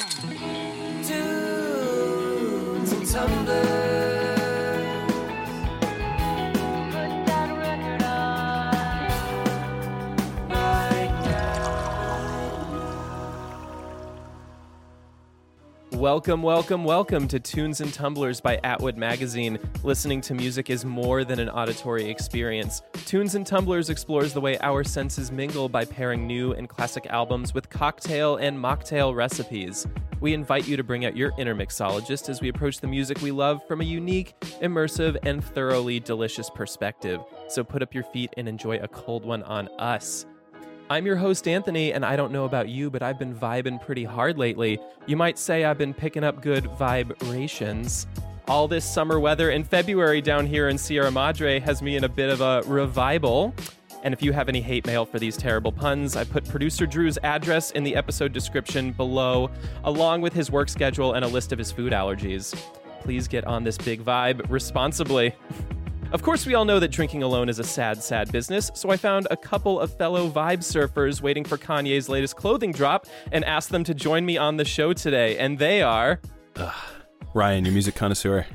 And tumblers. Welcome, welcome, welcome to Tunes and Tumblers by Atwood Magazine. Listening to music is more than an auditory experience. Tunes and Tumblers explores the way our senses mingle by pairing new and classic albums with cocktail and mocktail recipes. We invite you to bring out your inner mixologist as we approach the music we love from a unique, immersive, and thoroughly delicious perspective. So put up your feet and enjoy a cold one on us. I'm your host, Anthony, and I don't know about you, but I've been vibing pretty hard lately. You might say I've been picking up good vibrations. All this summer weather in February down here in Sierra Madre has me in a bit of a revival. And if you have any hate mail for these terrible puns, I put producer Drew's address in the episode description below, along with his work schedule and a list of his food allergies. Please get on this big vibe responsibly. Of course, we all know that drinking alone is a sad, sad business, so I found a couple of fellow vibe surfers waiting for Kanye's latest clothing drop and asked them to join me on the show today. And they are. Ryan, your music connoisseur.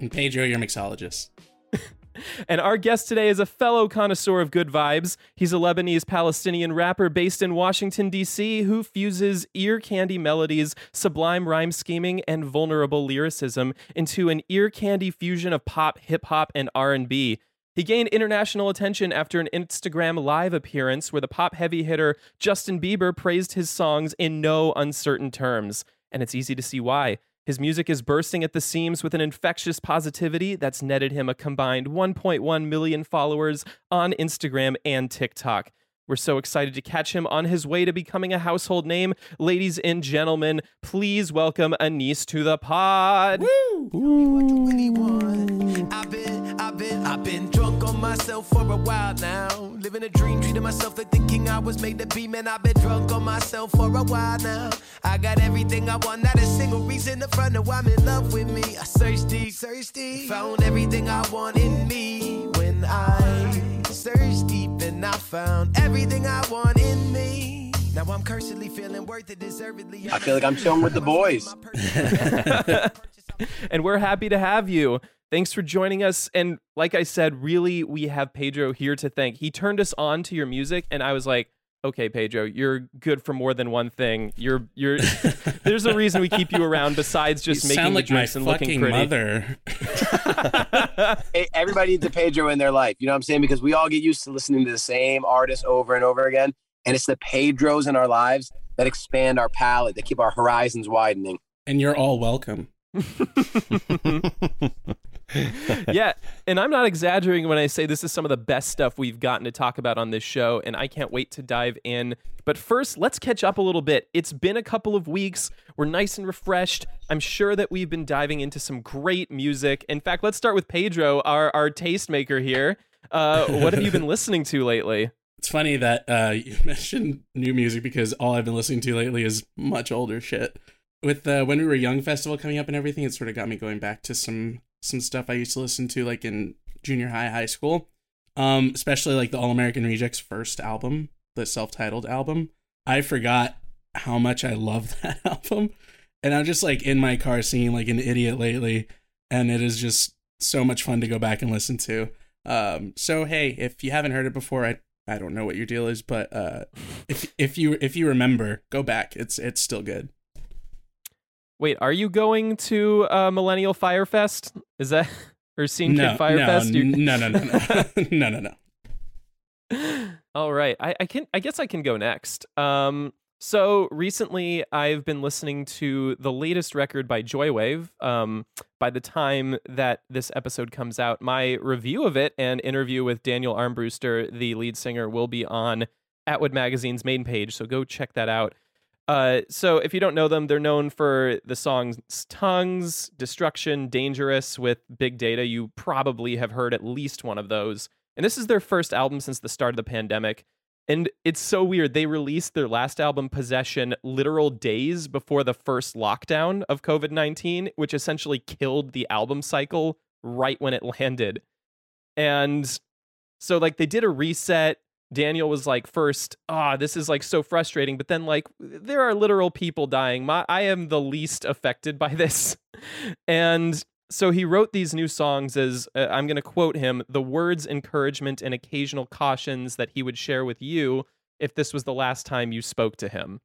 And Pedro, your mixologist. And our guest today is a fellow connoisseur of good vibes. He's a Lebanese Palestinian rapper based in Washington, D.C., who fuses ear candy melodies, sublime rhyme scheming, and vulnerable lyricism into an ear candy fusion of pop, hip hop, and R&B. He gained international attention after an Instagram live appearance where the pop heavy hitter Justin Bieber praised his songs in no uncertain terms. And it's easy to see why. His music is bursting at the seams with an infectious positivity that's netted him a combined 1.1 million followers on Instagram and TikTok. We're so excited to catch him on his way to becoming a household name. Ladies and gentlemen, please welcome Anees to the pod. I've been, I've been, I've been drunk on myself for a while now. Living a dream, treating myself like the king I was made to be. Man, I've been drunk on myself for a while now. I got everything I want, not a single reason to. No, I'm in love with me. I searched deep, searched deep. Found everything I want in me when I searched deep and I found everything I want in me. Now I'm cursedly feeling worth it, deservedly. I feel like I'm chilling with the boys. and we're happy to have you. Thanks for joining us. And like I said, really, we have Pedro here to thank. He turned us on to your music, and I was like, okay, Pedro, you're good for more than one thing. You're you're. there's a reason we keep you around besides just you making sound the like my drinks and looking fucking pretty. mother. Hey, Everybody needs a Pedro in their life. You know what I'm saying? Because we all get used to listening to the same artist over and over again. And it's the Pedros in our lives that expand our palette, that keep our horizons widening. and you're all welcome. yeah, and I'm not exaggerating when I say this is some of the best stuff we've gotten to talk about on this show, and I can't wait to dive in. But first, let's catch up a little bit. It's been a couple of weeks. We're nice and refreshed. I'm sure that we've been diving into some great music. In fact, let's start with Pedro, our, our tastemaker here. Uh, what have you been listening to lately? It's funny that uh, you mentioned new music because all I've been listening to lately is much older shit. With the When We Were Young festival coming up and everything, it sort of got me going back to some some stuff I used to listen to like in junior high, high school. Um, especially like the All American Rejects first album, the self-titled album. I forgot how much I love that album, and I'm just like in my car singing like an idiot lately, and it is just so much fun to go back and listen to. Um, so hey, if you haven't heard it before, I I don't know what your deal is, but uh, if if you if you remember, go back. It's it's still good. Wait, are you going to uh, Millennial Firefest? Is that or Scene no, Kid Firefest? no, no, no, no, no, no, no, no. All right, I, I can. I guess I can go next. Um, so recently, I've been listening to the latest record by Joywave. Um, by the time that this episode comes out, my review of it and interview with Daniel Armbruster, the lead singer, will be on Atwood Magazine's main page. So go check that out. Uh, so if you don't know them, they're known for the songs "Tongues," "Destruction," "Dangerous" with Big Data. You probably have heard at least one of those. And this is their first album since the start of the pandemic. And it's so weird. They released their last album, Possession, literal days before the first lockdown of COVID 19, which essentially killed the album cycle right when it landed. And so, like, they did a reset. Daniel was like, first, ah, oh, this is like so frustrating. But then, like, there are literal people dying. My, I am the least affected by this. and so he wrote these new songs as uh, I'm going to quote him the words, encouragement, and occasional cautions that he would share with you if this was the last time you spoke to him.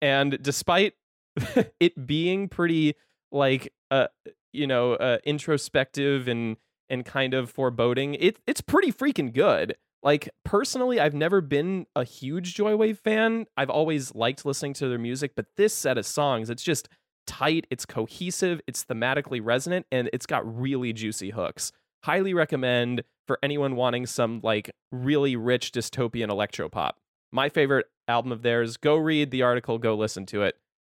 And despite it being pretty like uh you know uh, introspective and and kind of foreboding, it it's pretty freaking good. Like personally, I've never been a huge Joywave fan. I've always liked listening to their music, but this set of songs, it's just tight, it's cohesive, it's thematically resonant, and it's got really juicy hooks. Highly recommend for anyone wanting some like really rich dystopian electropop. My favorite album of theirs. Go read the article, go listen to it.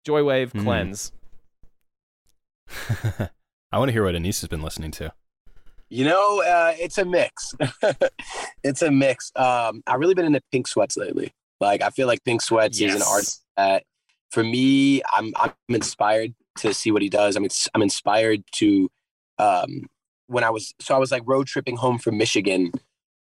Joywave mm. Cleanse. I want to hear what Anees has been listening to. You know, uh, it's a mix. it's a mix. Um, I've really been into Pink Sweats lately. Like, I feel like Pink Sweats yes. is an art that for me, I'm I'm inspired to see what he does. I'm I'm inspired to um, when I was so I was like road tripping home from Michigan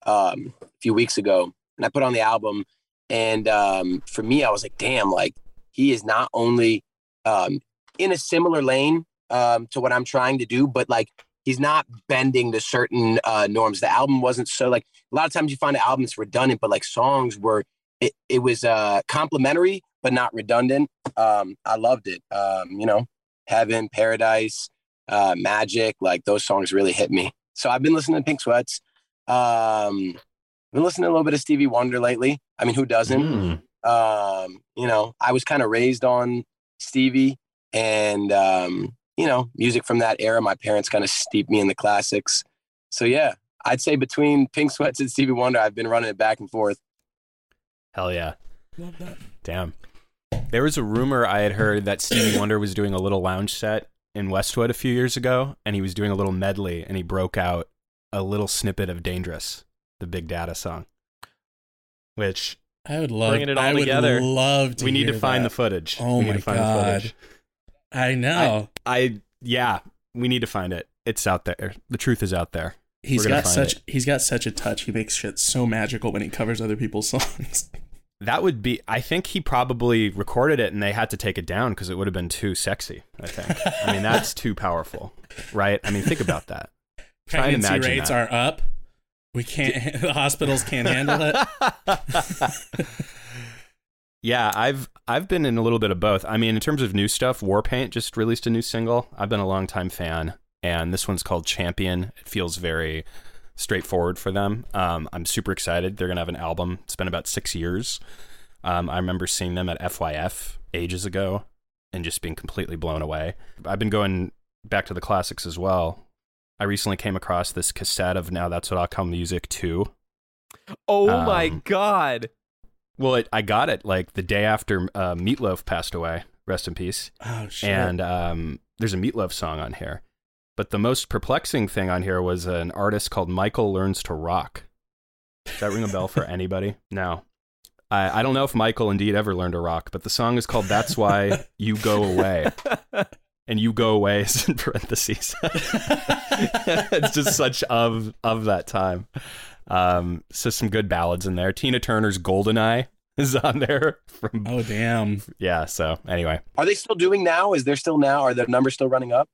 um, a few weeks ago, and I put on the album, and um, for me, I was like, damn, like he is not only um, in a similar lane um, to what I'm trying to do, but like he's not bending to certain uh, norms. The album wasn't so like a lot of times you find an album that's redundant, but like songs were it, it was uh, complementary but not redundant. Um, I loved it. Um, you know, Heaven, Paradise, uh, Magic, like those songs really hit me. So I've been listening to Pink Sweats. Um, I've been listening to a little bit of Stevie Wonder lately. I mean, who doesn't? Mm. Um, you know, I was kind of raised on Stevie and, um, you know, music from that era. My parents kind of steeped me in the classics. So yeah, I'd say between Pink Sweats and Stevie Wonder, I've been running it back and forth. Hell yeah. Damn. There was a rumor I had heard that Stevie Wonder was doing a little lounge set in Westwood a few years ago, and he was doing a little medley, and he broke out a little snippet of "Dangerous," the Big Data song, which I would love. Bringing it all I together. would love to. We need to find that. the footage. Oh we my god! I know. I, I, yeah, we need to find it. It's out there. The truth is out there. He's got such it. he's got such a touch. He makes shit so magical when he covers other people's songs. That would be. I think he probably recorded it and they had to take it down because it would have been too sexy. I think. I mean, that's too powerful, right? I mean, think about that. Pregnancy rates that. are up. We can't. the hospitals can't handle it. Yeah, I've I've been in a little bit of both. I mean, in terms of new stuff, Warpaint just released a new single. I've been a long time fan, and this one's called Champion. It feels very straightforward for them. Um, I'm super excited. They're gonna have an album. It's been about six years. Um, I remember seeing them at FYF ages ago and just being completely blown away. I've been going back to the classics as well. I recently came across this cassette of Now That's What I'll Call Music 2. Oh um, my god. Well, it, I got it like the day after uh, Meat Loaf passed away. Rest in peace. Oh, shit. And um, there's a Meat Loaf song on here. But the most perplexing thing on here was an artist called Michael Learns to Rock. Does that ring a bell for anybody? No. I, I don't know if Michael indeed ever learned to rock, but the song is called That's Why You Go Away. And you go away is in parentheses. it's just such of of that time. Um, so some good ballads in there. Tina Turner's GoldenEye is on there. From oh damn, yeah. So anyway, are they still doing now? Is there still now? Are the numbers still running up?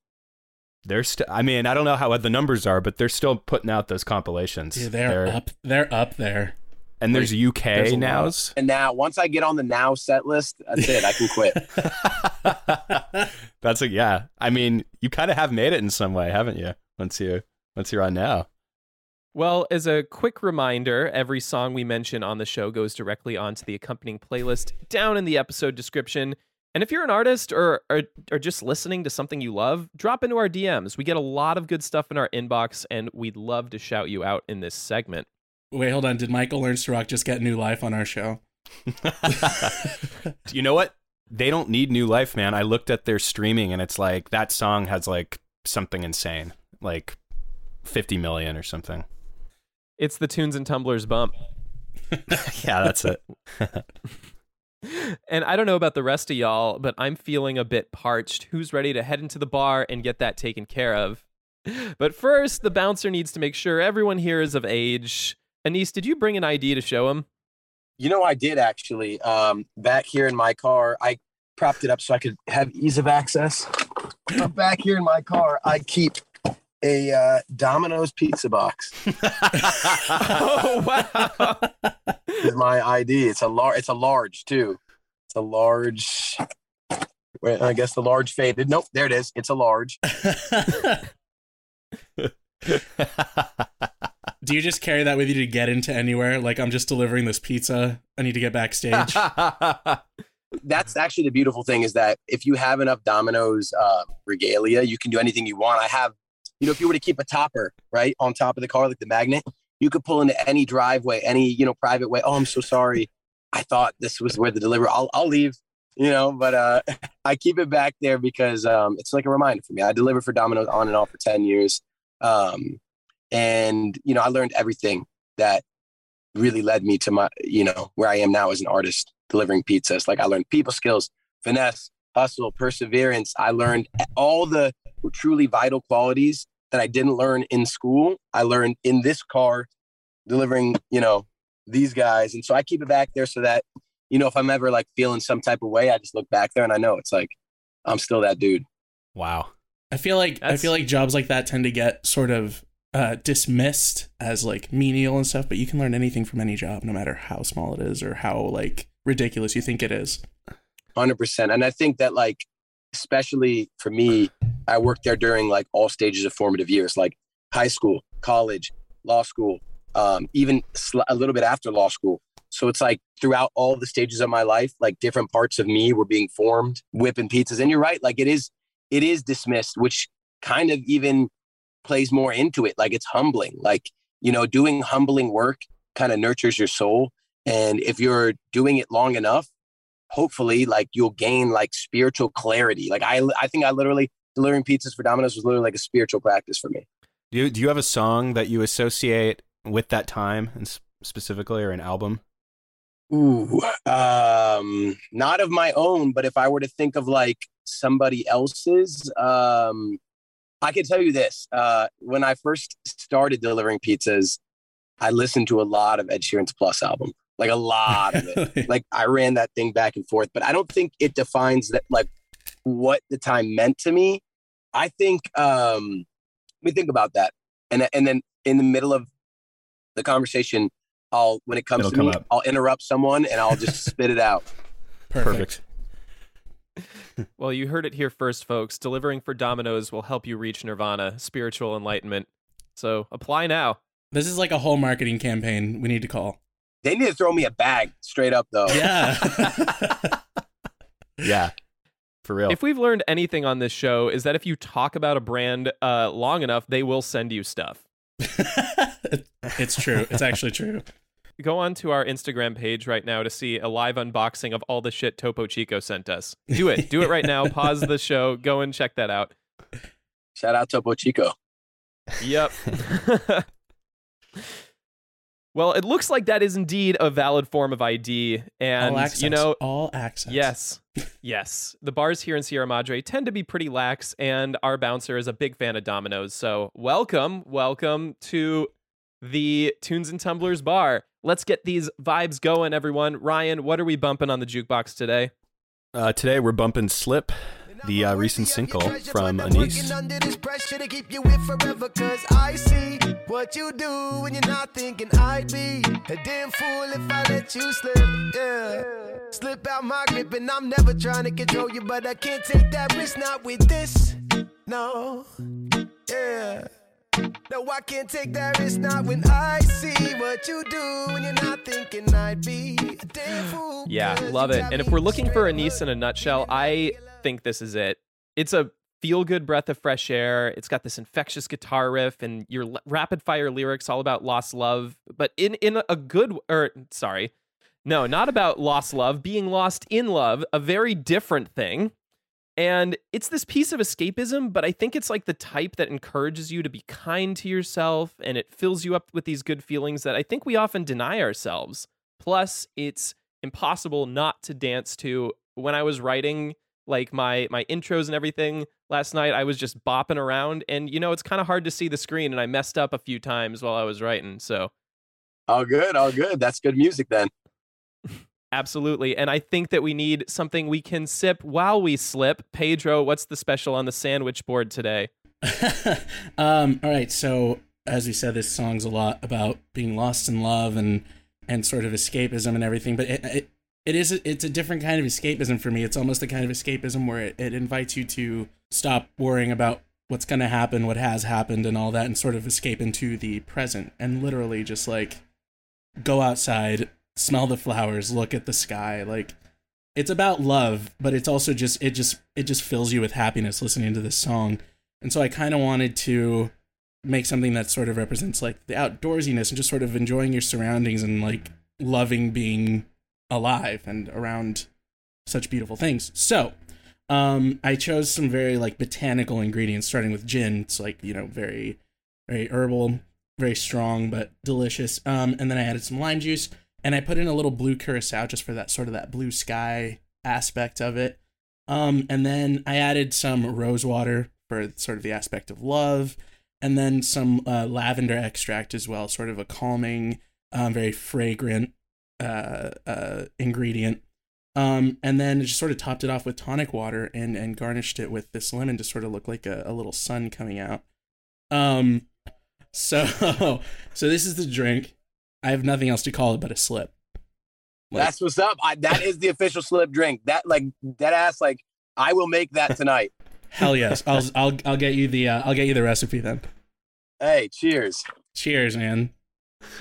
They're still. I mean, I don't know how the numbers are, but they're still putting out those compilations. Yeah, they're, they're up. They're up there. And there's like, UK there's nows. And now, once I get on the now set list, that's it. I can quit. that's a yeah. I mean, you kind of have made it in some way, haven't you? Once you once you're on now. Well, as a quick reminder, every song we mention on the show goes directly onto the accompanying playlist down in the episode description. And if you're an artist or, or, or just listening to something you love, drop into our DMs. We get a lot of good stuff in our inbox, and we'd love to shout you out in this segment. Wait, hold on. Did Michael Learns to Rock just get new life on our show? you know what? they don't need new life, man. I looked at their streaming and it's like that song has like something insane, like 50 million or something. It's the tunes and tumblers bump. yeah, that's it. and I don't know about the rest of y'all, but I'm feeling a bit parched. Who's ready to head into the bar and get that taken care of? But first, the bouncer needs to make sure everyone here is of age. Anees, did you bring an ID to show him? You know, I did actually. Um, back here in my car, I propped it up so I could have ease of access. But back here in my car, I keep a uh, Domino's pizza box. oh wow! Is my ID? It's a large. It's a large too. It's a large. Wait, I guess the large faded. Nope, there it is. It's a large. Do you just carry that with you to get into anywhere? Like, I'm just delivering this pizza. I need to get backstage. That's actually the beautiful thing is that if you have enough Domino's uh, regalia, you can do anything you want. I have, you know, if you were to keep a topper right on top of the car, like the magnet, you could pull into any driveway, any you know private way. Oh, I'm so sorry. I thought this was where the delivery. I'll I'll leave. You know, but uh, I keep it back there because um, it's like a reminder for me. I delivered for Domino's on and off for ten years. Um, and you know i learned everything that really led me to my you know where i am now as an artist delivering pizzas like i learned people skills finesse hustle perseverance i learned all the truly vital qualities that i didn't learn in school. I learned in this car delivering you know these guys. And so i keep it back there so that you know if i'm ever like feeling some type of way i just look back there and i know it's like i'm still that dude. Wow. I feel like I feel like jobs like that tend to get sort of uh, dismissed as like menial and stuff, but you can learn anything from any job, no matter how small it is or how like ridiculous you think it is. Hundred percent, and I think that like, especially for me, I worked there during like all stages of formative years, like high school, college, law school, um, even sl- a little bit after law school. So it's like throughout all the stages of my life, like different parts of me were being formed, whipping pizzas. And you're right, like it is, it is dismissed, which kind of even plays more into it. Like it's humbling. Like you know, doing humbling work kind of nurtures your soul, and if you're doing it long enough hopefully like you'll gain like spiritual clarity. Like I, I think I literally delivering pizzas for Domino's was literally like a spiritual practice for me. Do you, do you have a song that you associate with that time and specifically or an album? Ooh, um, not of my own, but if I were to think of like somebody else's, um, I can tell you this. Uh, when I first started delivering pizzas, I listened to a lot of Ed Sheeran's Plus album, like a lot of it. like I ran that thing back and forth, but I don't think it defines that like what the time meant to me. I think um let me think about that. And and then in the middle of the conversation, I'll when it comes It'll to come me, up. I'll interrupt someone and I'll just spit it out. Perfect. Well, you heard it here first, folks. Delivering for Domino's will help you reach nirvana, spiritual enlightenment. So apply now. This is like a whole marketing campaign we need to call. They need to throw me a bag straight up though. Yeah. Yeah, for real. If we've learned anything on this show, is that if you talk about a brand uh, long enough, they will send you stuff. it's true. It's actually true. Go on to our Instagram page right now to see a live unboxing of all the shit Topo Chico sent us. Do it. Do it right now. Pause the show. Go and check that out. Shout out Topo Chico. Yep. Well, it looks like that is indeed a valid form of ID. And, all access. you know, all access. Yes. Yes. The bars here in Sierra Madre tend to be pretty lax, and our bouncer is a big fan of Domino's. So, welcome, welcome to the Tunes and Tumblers bar. Let's get these vibes going, everyone. Ryan, what are we bumping on the jukebox today? uh, today we're bumping "Slip," the uh, recent single from Anees. Under this pressure to keep you with forever, cause I see what you do when you're not thinking I'd be a damn fool if I let you slip. Yeah. Slip out my grip, and I'm never trying to control you, but I can't take that risk, not with this. No. Yeah. No, I can't take that risk, not when I see what you do when you're not thinking I'd be a damn fool. Yeah, 'cause love it. And if we're looking for straight Anees in a nutshell, I think this is it. It's a feel good breath of fresh air. It's got this infectious guitar riff and your l- rapid fire lyrics all about lost love, but in in a good or er, sorry, No, not about lost love, being lost in love, a very different thing. And it's this piece of escapism, but I think it's like the type that encourages you to be kind to yourself and it fills you up with these good feelings that I think we often deny ourselves. Plus, it's impossible not to dance to. When I was writing like my my intros and everything last night, I was just bopping around and you know, it's kind of hard to see the screen and I messed up a few times while I was writing. So, all good, all good. That's good music then. Absolutely. And I think that we need something we can sip while we slip. Pedro, what's the special on the sandwich board today? um, all right. So, as we said, this song's a lot about being lost in love and and sort of escapism and everything. But it, it, it is a, it's a different kind of escapism for me. It's almost the kind of escapism where it, it invites you to stop worrying about what's going to happen, what has happened, and all that, and sort of escape into the present and literally just like go outside, smell the flowers, look at the sky. Like it's about love, but it's also just it just it just fills you with happiness listening to this song. And so I kind of wanted to make something that sort of represents like the outdoorsiness and just sort of enjoying your surroundings and like loving being alive and around such beautiful things. So, um, I chose some very like botanical ingredients, starting with gin. It's like you know very, very herbal, very strong but delicious. Um, and then I added some lime juice, and I put in a little blue curacao just for that sort of that blue sky aspect of it. Um, and then I added some rose water for sort of the aspect of love, and then some uh, lavender extract as well, sort of a calming, um, very fragrant uh, uh, ingredient. Um, and then just sort of topped it off with tonic water and and garnished it with this lemon to sort of look like a, a little sun coming out. Um, so so this is the drink. I have nothing else to call it but a slip. Like, That's what's up. I, that is the official slip drink. That like that ass like I will make that tonight. Hell yes. I'll I'll I'll get you the uh, I'll get you the recipe then. Hey, cheers. Cheers, man.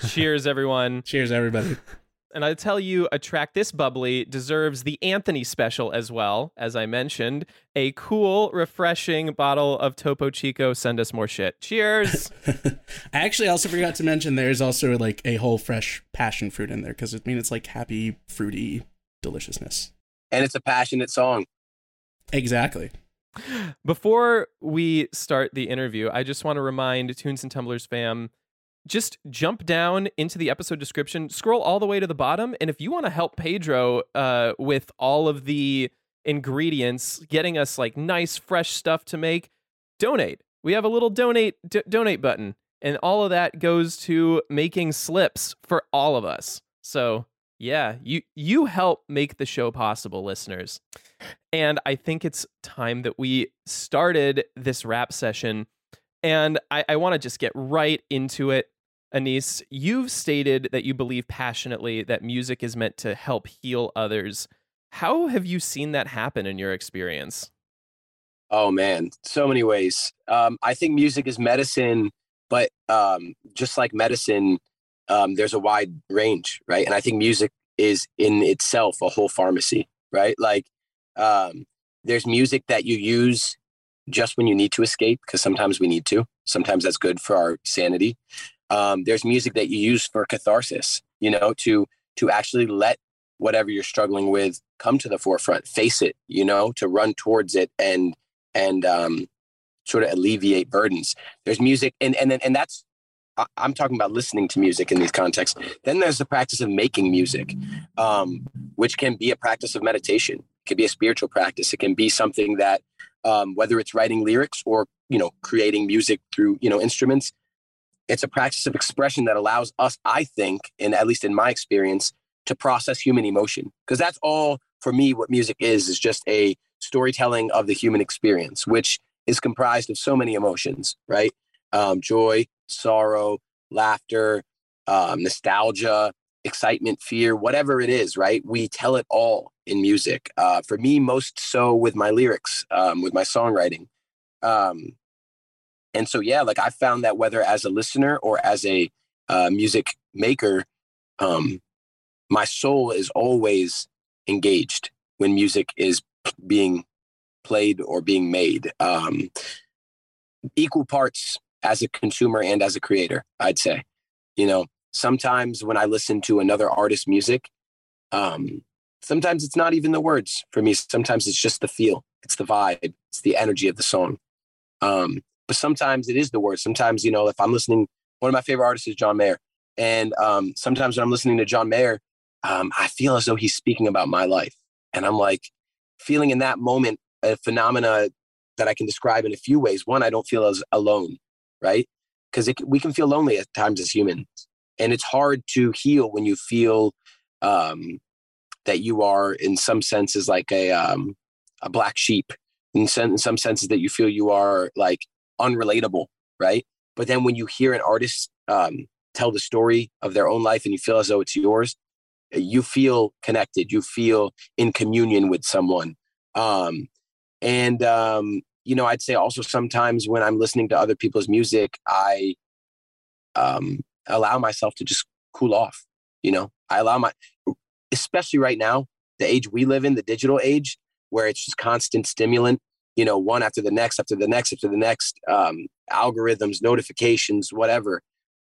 Cheers everyone. Cheers everybody. And I tell you, a track this bubbly deserves the Anthony special as well, as I mentioned. A cool, refreshing bottle of Topo Chico. Send us more shit. Cheers. I actually also forgot to mention there's also like a whole fresh passion fruit in there because I mean it's like happy, fruity deliciousness. And it's a passionate song. Exactly. Before we start the interview, I just want to remind Tunes and Tumblers fam just jump down into the episode description, scroll all the way to the bottom, and if you want to help Pedro uh, with all of the ingredients, getting us like nice fresh stuff to make, donate. We have a little donate d- donate button, and all of that goes to making slips for all of us. So yeah, you you help make the show possible, listeners. And I think it's time that we started this rap session. And I, I want to just get right into it. Anees, you've stated that you believe passionately that music is meant to help heal others. How have you seen that happen in your experience? Oh man, so many ways. Um, I think music is medicine, but um, just like medicine, um, there's a wide range, right? And I think music is in itself a whole pharmacy, right? Like um, there's music that you use just when you need to escape, because sometimes we need to. Sometimes that's good for our sanity um, there's music that you use for catharsis you know to to actually let whatever you're struggling with come to the forefront face it you know to run towards it and and um, sort of alleviate burdens there's music and and and that's I'm talking about listening to music in these contexts. Then there's the practice of making music, um, which can be a practice of meditation. It can be a spiritual practice. It can be something that, um, whether it's writing lyrics or you know creating music through you know instruments, it's a practice of expression that allows us, I think, and at least in my experience, to process human emotion. Because that's all for me, what music is, is just a storytelling of the human experience, which is comprised of so many emotions, right? Um, joy, sorrow, laughter, um, nostalgia, excitement, fear, whatever it is, right? We tell it all in music. Uh, for me, most so with my lyrics, um, with my songwriting. Um, and so, yeah, like I found that whether as a listener or as a uh, music maker, um, my soul is always engaged when music is being played or being made. Um, equal parts as a consumer and as a creator, I'd say. You know, sometimes when I listen to another artist's music, Um, sometimes it's not even the words for me. Sometimes it's just the feel, it's the vibe, it's the energy of the song. Um, but sometimes it is the words. Sometimes, you know, if I'm listening, one of my favorite artists is John Mayer. And um, sometimes when I'm listening to John Mayer, um, I feel as though he's speaking about my life. And I'm like feeling in that moment a phenomena that I can describe in a few ways. One, I don't feel as alone, right? Because we can feel lonely at times as humans. And it's hard to heal when you feel um, that you are, in some senses, like a, um, a black sheep. In some senses, that you feel you are like unrelatable, right? But then when you hear an artist um, tell the story of their own life and you feel as though it's yours, you feel connected. You feel in communion with someone. Um, and um, you know, I'd say also sometimes when I'm listening to other people's music, I um, allow myself to just cool off. You know, I allow my, especially right now, the age we live in, the digital age, where it's just constant stimulant. You know, one after the next, after the next, after the next, um, algorithms, notifications, whatever.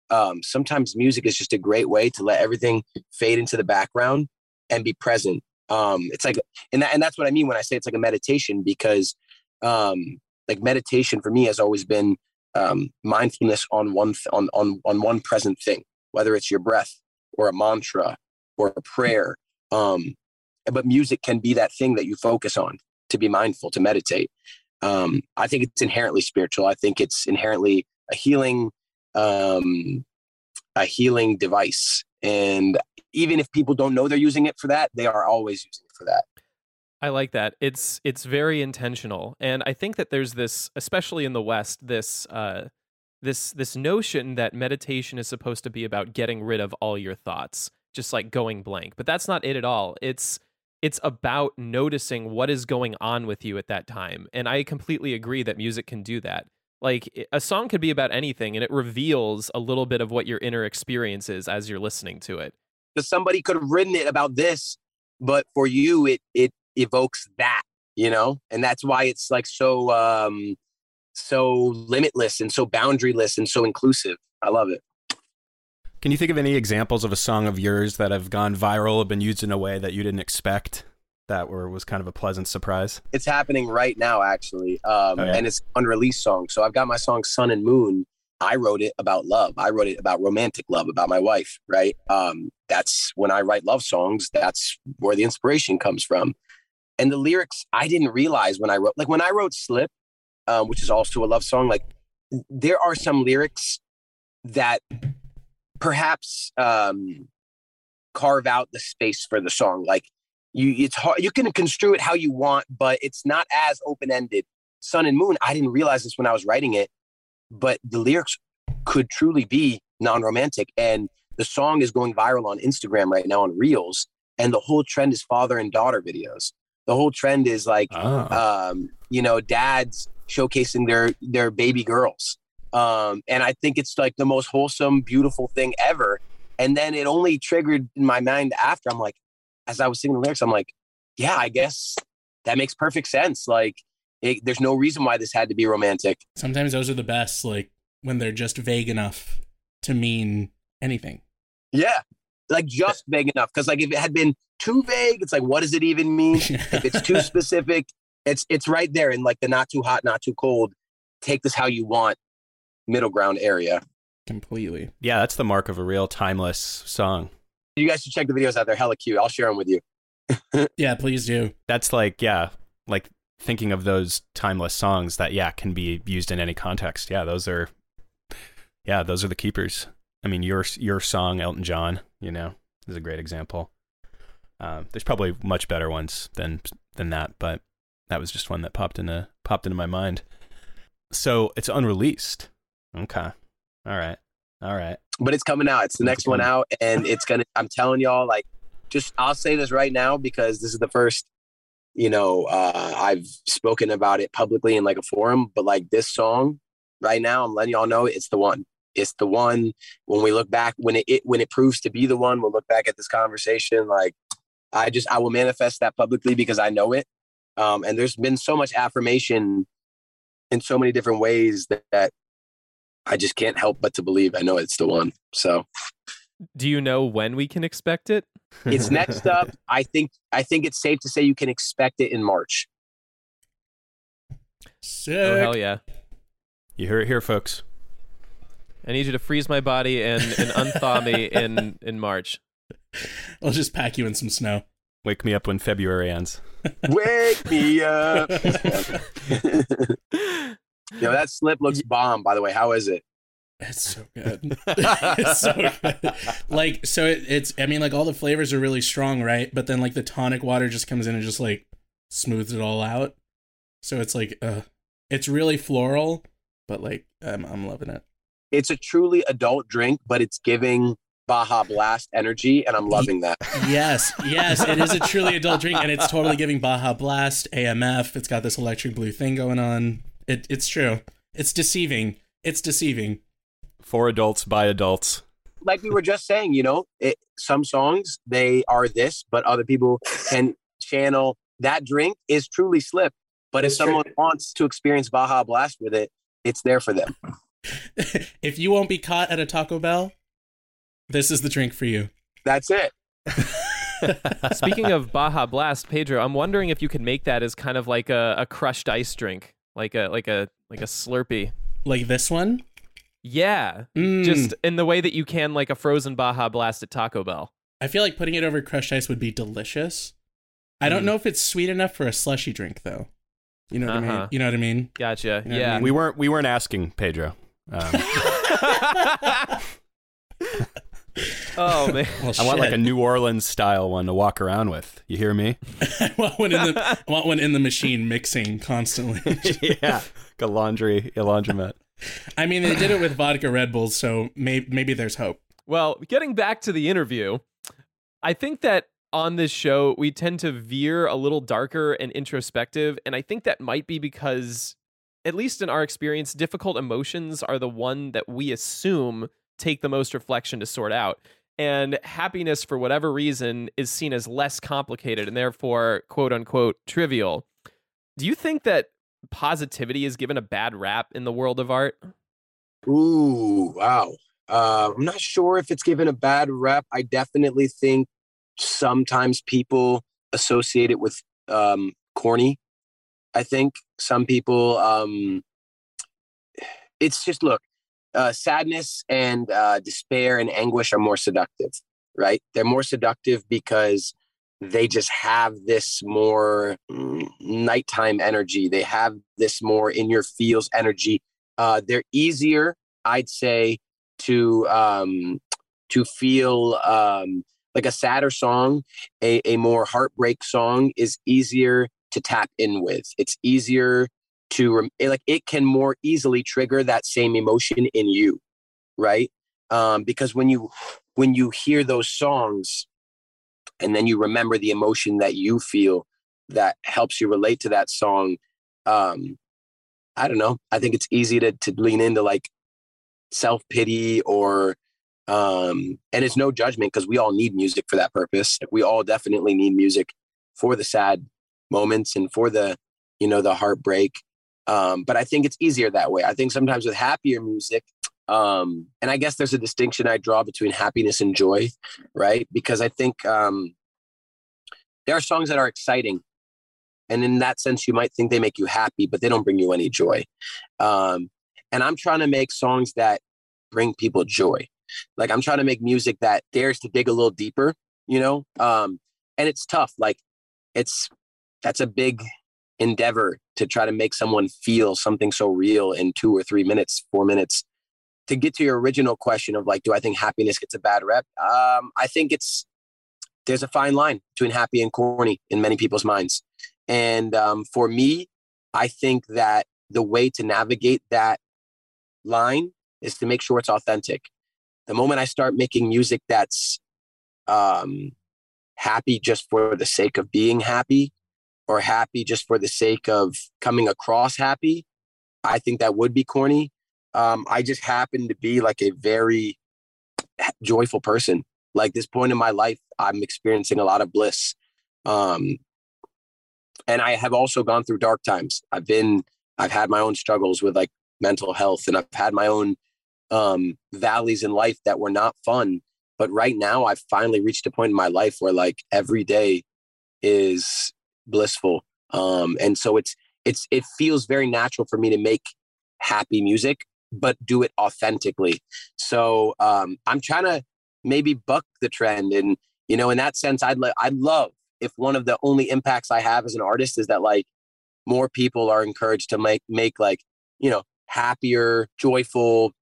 Um, sometimes music is just a great way to let everything fade into the background and be present. Um, it's like, and that, and that's what I mean when I say it's like a meditation because, um, like meditation for me has always been um, mindfulness on one th- on on on one present thing, whether it's your breath or a mantra or a prayer. Um, but music can be that thing that you focus on to be mindful, to meditate. Um, I think it's inherently spiritual. I think it's inherently a healing um, a healing device. And even if people don't know they're using it for that, they are always using it for that. I like that. It's it's very intentional, and I think that there's this, especially in the West, this uh, this this notion that meditation is supposed to be about getting rid of all your thoughts, just like going blank. But that's not it at all. It's it's about noticing what is going on with you at that time, and I completely agree that music can do that. Like a song could be about anything and it reveals a little bit of what your inner experience is as you're listening to it. Somebody could have written it about this but for you it it evokes that you know? And that's why it's like so um so limitless and so boundaryless and so inclusive. I love it can you think of any examples of a song of yours that have gone viral have been used in a way that you didn't expect that were was kind of a pleasant surprise? It's happening right now, actually, um, oh, yeah. and it's unreleased song. So I've got my song "Sun and Moon." I wrote it about love. I wrote it about romantic love, about my wife. Right. Um, that's when I write love songs. That's where the inspiration comes from. And the lyrics, I didn't realize when I wrote, like when I wrote "Slip," um, which is also a love song. Like there are some lyrics that perhaps um, carve out the space for the song. Like you it's hard you can construe it how you want but it's not as open-ended sun and moon i didn't realize this when i was writing it but the lyrics could truly be non-romantic and the song is going viral on instagram right now on reels and the whole trend is father and daughter videos the whole trend is like oh. um, you know dads showcasing their their baby girls um, and i think it's like the most wholesome beautiful thing ever and then it only triggered in my mind after i'm like as I was singing the lyrics, I'm like, yeah, I guess that makes perfect sense. Like, it, there's no reason why this had to be romantic. Sometimes those are the best, like when they're just vague enough to mean anything. Yeah, like just vague enough. Because like if it had been too vague, it's like, what does it even mean? if it's too specific, it's it's right there in like the not too hot, not too cold. Take this how you want, middle ground area. Completely. Yeah, that's the mark of a real timeless song. You guys should check the videos out. They're hella cute. I'll share them with you. yeah, please do. That's like, yeah, like thinking of those timeless songs that, yeah, can be used in any context. Yeah, those are, yeah, those are the keepers. I mean, your your song, Elton John, you know, is a great example. Um, there's probably much better ones than than that, but that was just one that popped into popped into my mind. So it's unreleased. Okay. All right. All right but it's coming out. It's the next one out, and it's gonna. I'm telling y'all, like, just I'll say this right now because this is the first, you know, uh, I've spoken about it publicly in like a forum. But like this song, right now, I'm letting y'all know it's the one. It's the one. When we look back, when it, it when it proves to be the one, we'll look back at this conversation. Like, I just I will manifest that publicly because I know it. Um, and there's been so much affirmation in so many different ways that, that I just can't help but to believe I know it's the one. So Do you know when we can expect it? It's next up. I think I think it's safe to say you can expect it in March. Sick. Oh hell yeah! You hear it here, folks. I need you to freeze my body and, and unthaw me in in March. I'll just pack you in some snow. Wake me up when February ends. Wake me up. Yo, that slip looks bomb. By the way, how is it? It's so good. it's so good. Like so, it, it's. I mean, like all the flavors are really strong, right? But then like the tonic water just comes in and just like smooths it all out. So it's like, uh, it's really floral, but like I'm I'm loving it. It's a truly adult drink, but it's giving Baja Blast energy, and I'm loving that. Yes, yes, it is a truly adult drink, and it's totally giving Baja Blast, AMF. It's got this electric blue thing going on. It, it's true. It's deceiving. It's deceiving. For adults by adults. Like we were just saying, you know, it, some songs they are this, but other people can channel that drink is truly slip. But if someone wants to experience Baja Blast with it, it's there for them. if you won't be caught at a Taco Bell, this is the drink for you. That's it. Speaking of Baja Blast, Pedro, I'm wondering if you could make that as kind of like a, a crushed ice drink, like a like a like a Slurpee. Like this one? Yeah, Mm. just in the way that you can like a frozen Baja Blast at Taco Bell. I feel like putting it over crushed ice would be delicious. I don't Mm. know if it's sweet enough for a slushy drink though. You know what I Uh-huh. mean? You know what I mean? Gotcha. You know what I yeah. mean? We weren't we weren't asking Pedro. Um, oh man. Well, I want like a. New Orleans style one to walk around with. You hear me? I want one in the I want one in the machine mixing constantly. yeah, like a laundry a laundromat. I mean, they did it with vodka Red Bulls, so may- maybe there's hope. Well, getting back to the interview, I think that on this show we tend to veer a little darker and introspective, and I think that might be because at least in our experience, difficult emotions are the one that we assume take the most reflection to sort out. And happiness, for whatever reason, is seen as less complicated and therefore, quote unquote, trivial. Do you think that positivity is given a bad rap in the world of art? Ooh, wow. Uh, I'm not sure if it's given a bad rep. I definitely think sometimes people associate it with um, corny. I think some people, um, it's just look, uh, sadness and uh, despair and anguish are more seductive, right? They're more seductive because they just have this more mm, nighttime energy. They have this more in your feels energy. Uh, they're easier, I'd say, to um, to feel um, like a sadder song, a, a more heartbreak song is easier to tap in with. It's easier to like it can more easily trigger that same emotion in you, right? Um, because when you when you hear those songs, and then you remember the emotion that you feel that helps you relate to that song. Um, I don't know. I think it's easy to to lean into like self pity or um and it's no judgment because we all need music for that purpose we all definitely need music for the sad moments and for the you know the heartbreak um but i think it's easier that way. I think sometimes with happier music um and i guess there's a distinction i draw between happiness and joy right? Because i think um there are songs that are exciting and in that sense you might think they make you happy but they don't bring you any joy. Um and i'm trying to make songs that bring people joy. Like i'm trying to make music that dares to dig a little deeper you know? Um and it's tough. Like it's that's a big endeavor to try to make someone feel something so real in two or three minutes four minutes. To get to your original question of like do i think happiness gets a bad rep? Um i think it's there's a fine line between happy and corny in many people's minds. And um, for me i think that the way to navigate that line is to make sure it's authentic. The moment I start making music that's um, happy just for the sake of being happy or happy just for the sake of coming across happy, I think that would be corny. Um, I just happen to be like a very joyful person. Like this point in my life, I'm experiencing a lot of bliss. Um, and I have also gone through dark times. I've been, I've had my own struggles with like mental health and I've had my own um, valleys in life that were not fun. But right now, I've finally reached a point in my life where like every day is blissful. Um, and so it's it's it feels very natural for me to make happy music, but do it authentically. So um, I'm trying to maybe buck the trend, and you know, in that sense, I'd le- I'd love if one of the only impacts I have as an artist is that like more people are encouraged to make make like you know happier, joyful,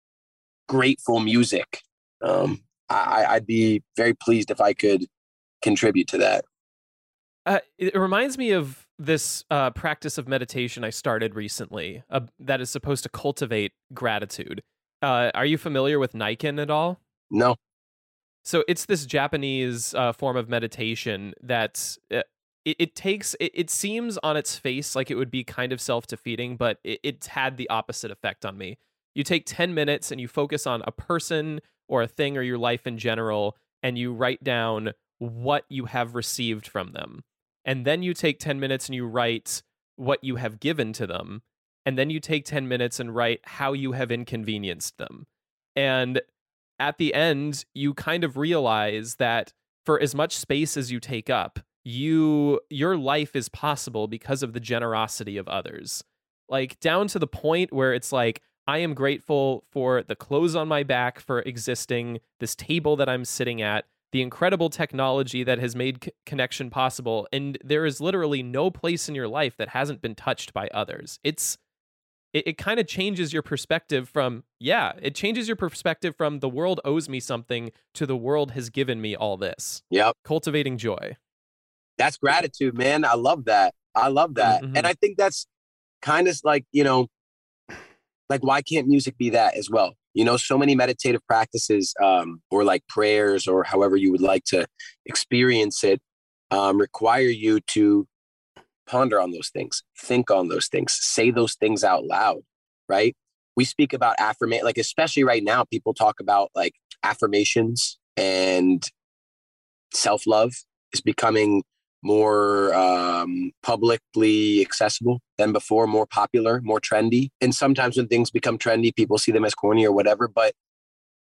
grateful music. Um, I, I'd be very pleased if I could contribute to that. Uh, it reminds me of this uh, practice of meditation I started recently uh, that is supposed to cultivate gratitude. Uh, are you familiar with Naikan at all? No. So it's this Japanese uh, form of meditation that uh, it, it, takes. It, it, seems on its face like it would be kind of self defeating, but it, it's had the opposite effect on me. You take ten minutes and you focus on a person or a thing or your life in general, and you write down what you have received from them and then you take 10 minutes and you write what you have given to them and then you take 10 minutes and write how you have inconvenienced them. And at the end you kind of realize that for as much space as you take up you your life is possible because of the generosity of others. Like down to the point where it's like I am grateful for the clothes on my back for existing, this table that I'm sitting at, the incredible technology that has made c- connection possible and there is literally no place in your life that hasn't been touched by others. It's it, it kind of changes your perspective from yeah it changes your perspective from the world owes me something to the world has given me all this. Yep. Cultivating joy. That's gratitude man. I love that. I love that. Mm-hmm. and i think that's kind of like you know like why can't music be that as well you know so many meditative practices um, or like prayers or however you would like to experience it um, require you to ponder on those things think on those things say those things out loud right? We speak about affirmation like especially right now people talk about like affirmations and self-love is becoming more um, publicly accessible than before, more popular, more trendy. And sometimes when things become trendy, people see them as corny or whatever. But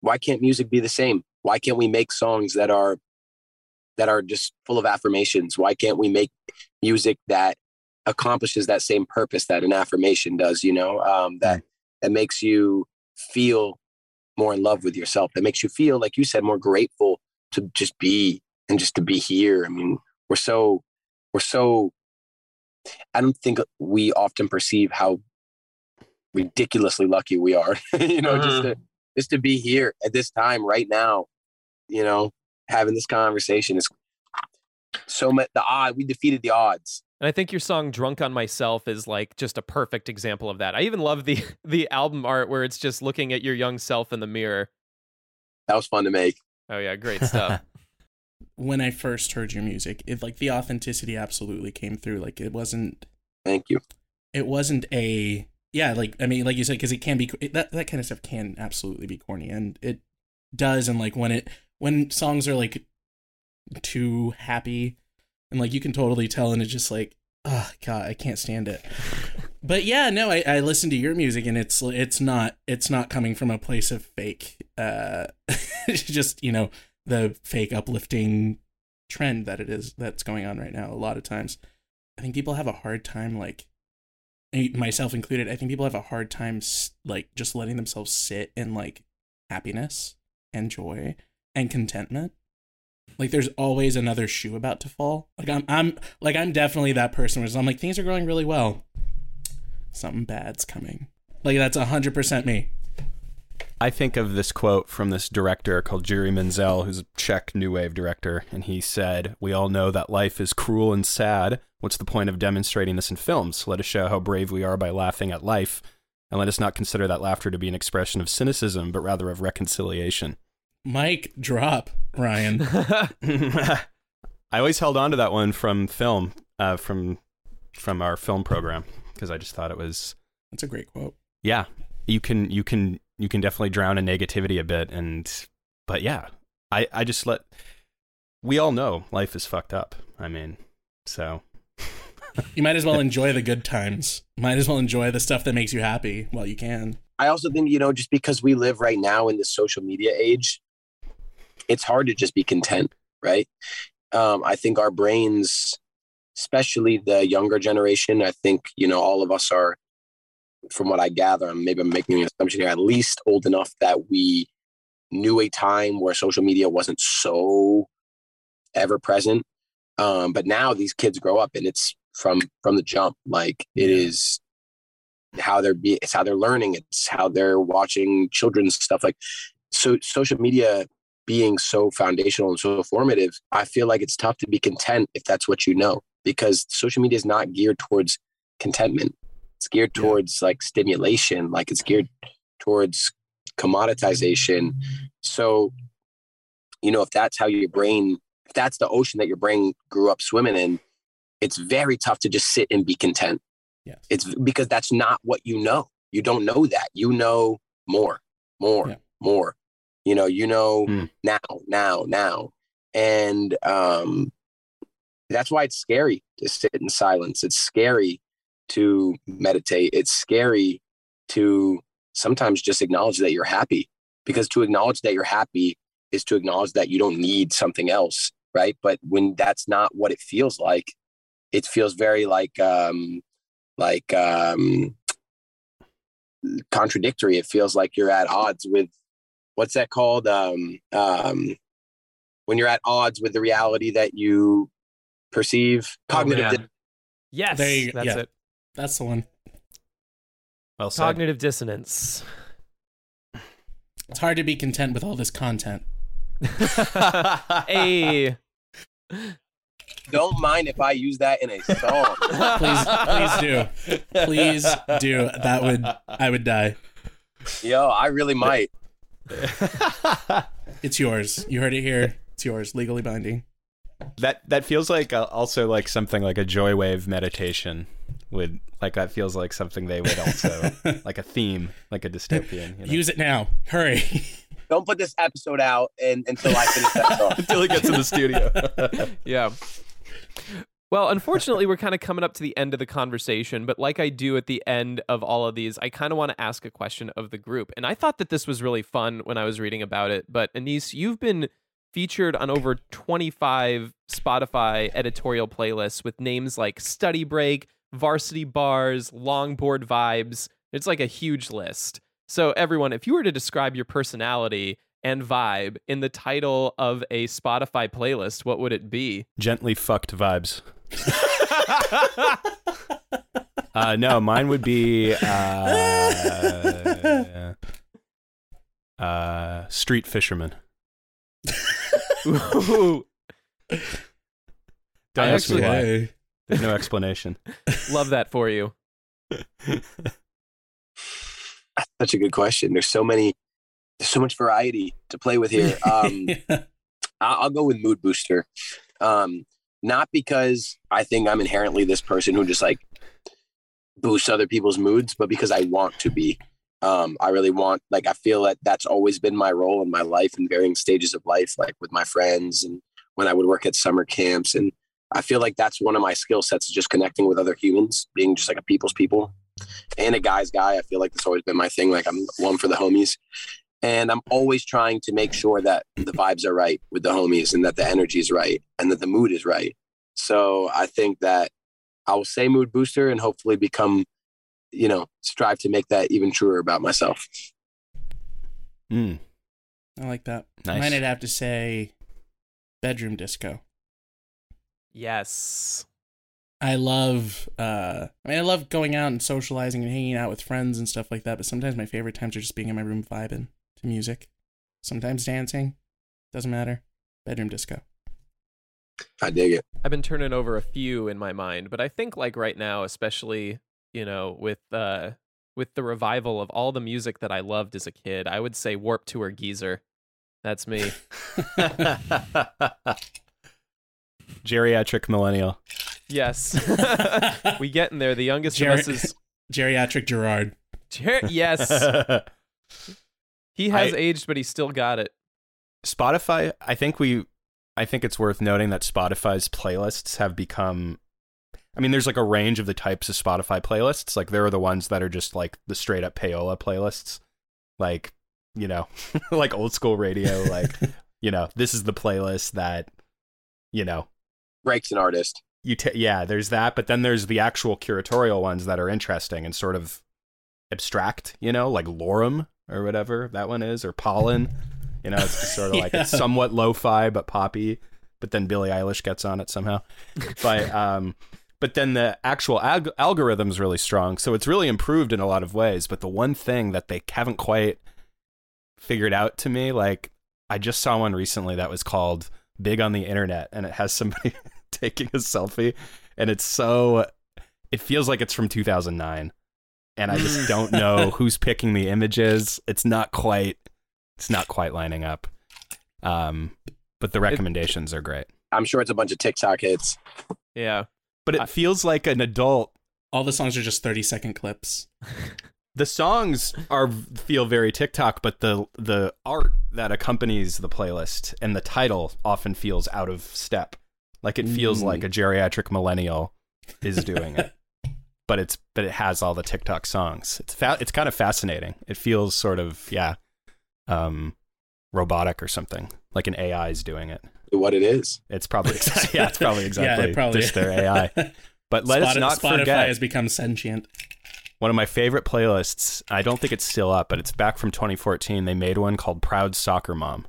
why can't music be the same? Why can't we make songs that are that are just full of affirmations? Why can't we make music that accomplishes that same purpose that an affirmation does? You know, um, that that makes you feel more in love with yourself. That makes you feel, like you said, more grateful to just be and just to be here. I mean, we're so we're so I don't think we often perceive how ridiculously lucky we are. you know, just to mm-hmm. just to be here at this time right now, you know, having this conversation is so much the odd we defeated the odds. And I think your song Drunk on Myself is like just a perfect example of that. I even love the the album art where it's just looking at your young self in the mirror. That was fun to make. Oh yeah, great stuff when I first heard your music, it like the authenticity absolutely came through. Like it wasn't. Thank you. It wasn't a yeah, like I mean, like you said, because it can be it, that that kind of stuff can absolutely be corny, and it does. And like when it when songs are like too happy, and like you can totally tell, and it's just like, oh god, I can't stand it. but yeah, no, I, I listen to your music, and it's it's not it's not coming from a place of fake. Uh, just you know the fake uplifting trend that it is that's going on right now a lot of times. I think people have a hard time like myself included i think people have a hard time like just letting themselves sit in like happiness and joy and contentment. Like there's always another shoe about to fall. Like i'm i'm like i'm definitely that person where i'm like things are going really well. Something bad's coming. Like that's 100% me I think of this quote from this director called Jiří Menzel, who's a Czech new wave director, and he said, "We all know that life is cruel and sad. What's the point of demonstrating this in films? Let us show how brave we are by laughing at life, and let us not consider that laughter to be an expression of cynicism, but rather of reconciliation." Mike, drop, Ryan. I always held on to that one from film, uh, from from our film program, because I just thought it was. That's a great quote. Yeah, you can you can you can definitely drown in negativity a bit and but yeah i i just let we all know life is fucked up i mean so. You might as well enjoy the good times. Might as well enjoy the stuff that makes you happy. While you can. I also think you know just because we live right now in this social media age it's hard to just be content, right? Um, I think our brains, especially the younger generation, I think, you know, all of us are, from what I gather, I'm maybe I'm making an assumption here, at least old enough that we knew a time where social media wasn't so ever present. Um, but now these kids grow up and it's from from the jump. Like it is how they're be it's how they're learning, it's how they're watching children's stuff. Like so social media being so foundational and so formative, I feel like it's tough to be content if that's what you know, because social media is not geared towards contentment. It's geared Yeah. towards like stimulation, like it's geared towards commoditization. So, you know, if that's how your brain, if that's the ocean that your brain grew up swimming in, it's very tough to just sit and be content. Yeah. It's because that's not what you know. You don't know that. You know more, more, Yeah. more. You know, you know Hmm. now, now, now. And um that's why it's scary to sit in silence. It's scary to meditate. It's scary to sometimes just acknowledge that you're happy because to acknowledge that you're happy is to acknowledge that you don't need something else right but when that's not what it feels like it feels very like um like um contradictory it feels like you're at odds with what's that called um um when you're at odds with the reality that you perceive cognitive man. di- Yes, There you- that's yeah. it. That's the one. Well said. Cognitive dissonance. It's hard to be content with all this content. hey. don't mind if i use that in a song Please, please do. Please do. That would I would die. yo i really might It's yours. You heard it here. It's yours. Legally binding. that that feels like uh, also like something like a joy wave meditation would like that feels like something they would also like a theme like a dystopian you know? Use it now. Hurry. don't put this episode out and, until I finish that song. until he gets in the studio yeah. Well, unfortunately, we're kind of coming up to the end of the conversation, but like I do at the end of all of these, I kind of want to ask a question of the group. And I thought that this was really fun when I was reading about it. But Anees, you've been featured on over 25 Spotify editorial playlists with names like Study Break, Varsity Bars, Longboard Vibes. It's like a huge list. So, everyone, if you were to describe your personality and vibe in the title of a Spotify playlist, what would it be? gently fucked vibes uh no mine would be uh uh street fisherman Ooh, don't I ask me actually- why there's no explanation love that for you. Such a good question. There's so many, there's so much variety to play with here. Um, I- I'll go with mood booster. Um, not because I think I'm inherently this person who just like boosts other people's moods, but because I want to be. Um, I really want, like, I feel that that's always been my role in my life in varying stages of life, like with my friends and when I would work at summer camps. And I feel like that's one of my skill sets is just connecting with other humans, being just like a people's people and a guy's guy. I feel like that's always been my thing. Like, I'm one for the homies. And I'm always trying to make sure that the vibes are right with the homies and that the energy is right and that the mood is right. So I think that I will say mood booster and hopefully become, you know, strive to make that even truer about myself. Mm, I like that. Nice. Mine, I'd have to say bedroom disco. Yes. I love uh I mean I love going out and socializing and hanging out with friends and stuff like that, but sometimes my favorite times are just being in my room vibing to music. Sometimes dancing. Doesn't matter. Bedroom disco. I dig it. I've been turning over a few in my mind, but I think like right now, especially, you know, with uh with the revival of all the music that I loved as a kid, I would say Warp Tour Geezer. That's me. geriatric millennial yes. we get in there. The youngest Jerry- of us is Geriatric Gerard. Jer- yes. He has I- aged, but he still got it. Spotify, I think we I think it's worth noting that Spotify's playlists have become I mean, there's like a range of the types of Spotify playlists. Like there are the ones that are just like the straight up payola playlists. Like, you know, like old school radio, like you know, this is the playlist that, you know, Breaks an artist. you ta yeah, there's that, but then there's the actual curatorial ones that are interesting and sort of abstract, you know, like Lorem or whatever that one is, or Pollen. You know, it's just sort of like it's somewhat lo-fi but poppy, but then Billie Eilish gets on it somehow. But um but then the actual alg- algorithm's really strong, so it's really improved in a lot of ways, but the one thing that they haven't quite figured out to me, like I just saw one recently that was called Big on the Internet and it has somebody taking a selfie and it's so it feels like it's from 2009 and I just don't know who's picking the images. It's not quite it's not quite lining up. Um but the recommendations are great. I'm sure it's a bunch of TikTok hits. Yeah. But it I- feels like an adult All the songs are just 30 second clips. the songs are feel very TikTok, but the the art that accompanies the playlist and the title often feels out of step. Like it feels Mm. like a geriatric millennial is doing it. But it's but it has all the TikTok songs. It's fa- it's kind of fascinating. It feels sort of yeah, um, robotic or something. Like an AI is doing it. What it is. It's probably yeah, it's probably exactly yeah, it probably just their AI. But let us Spoti- not Spotify forget has become sentient. one of my favorite playlists. I don't think it's still up, but it's back from 2014. They made one called Proud Soccer Mom.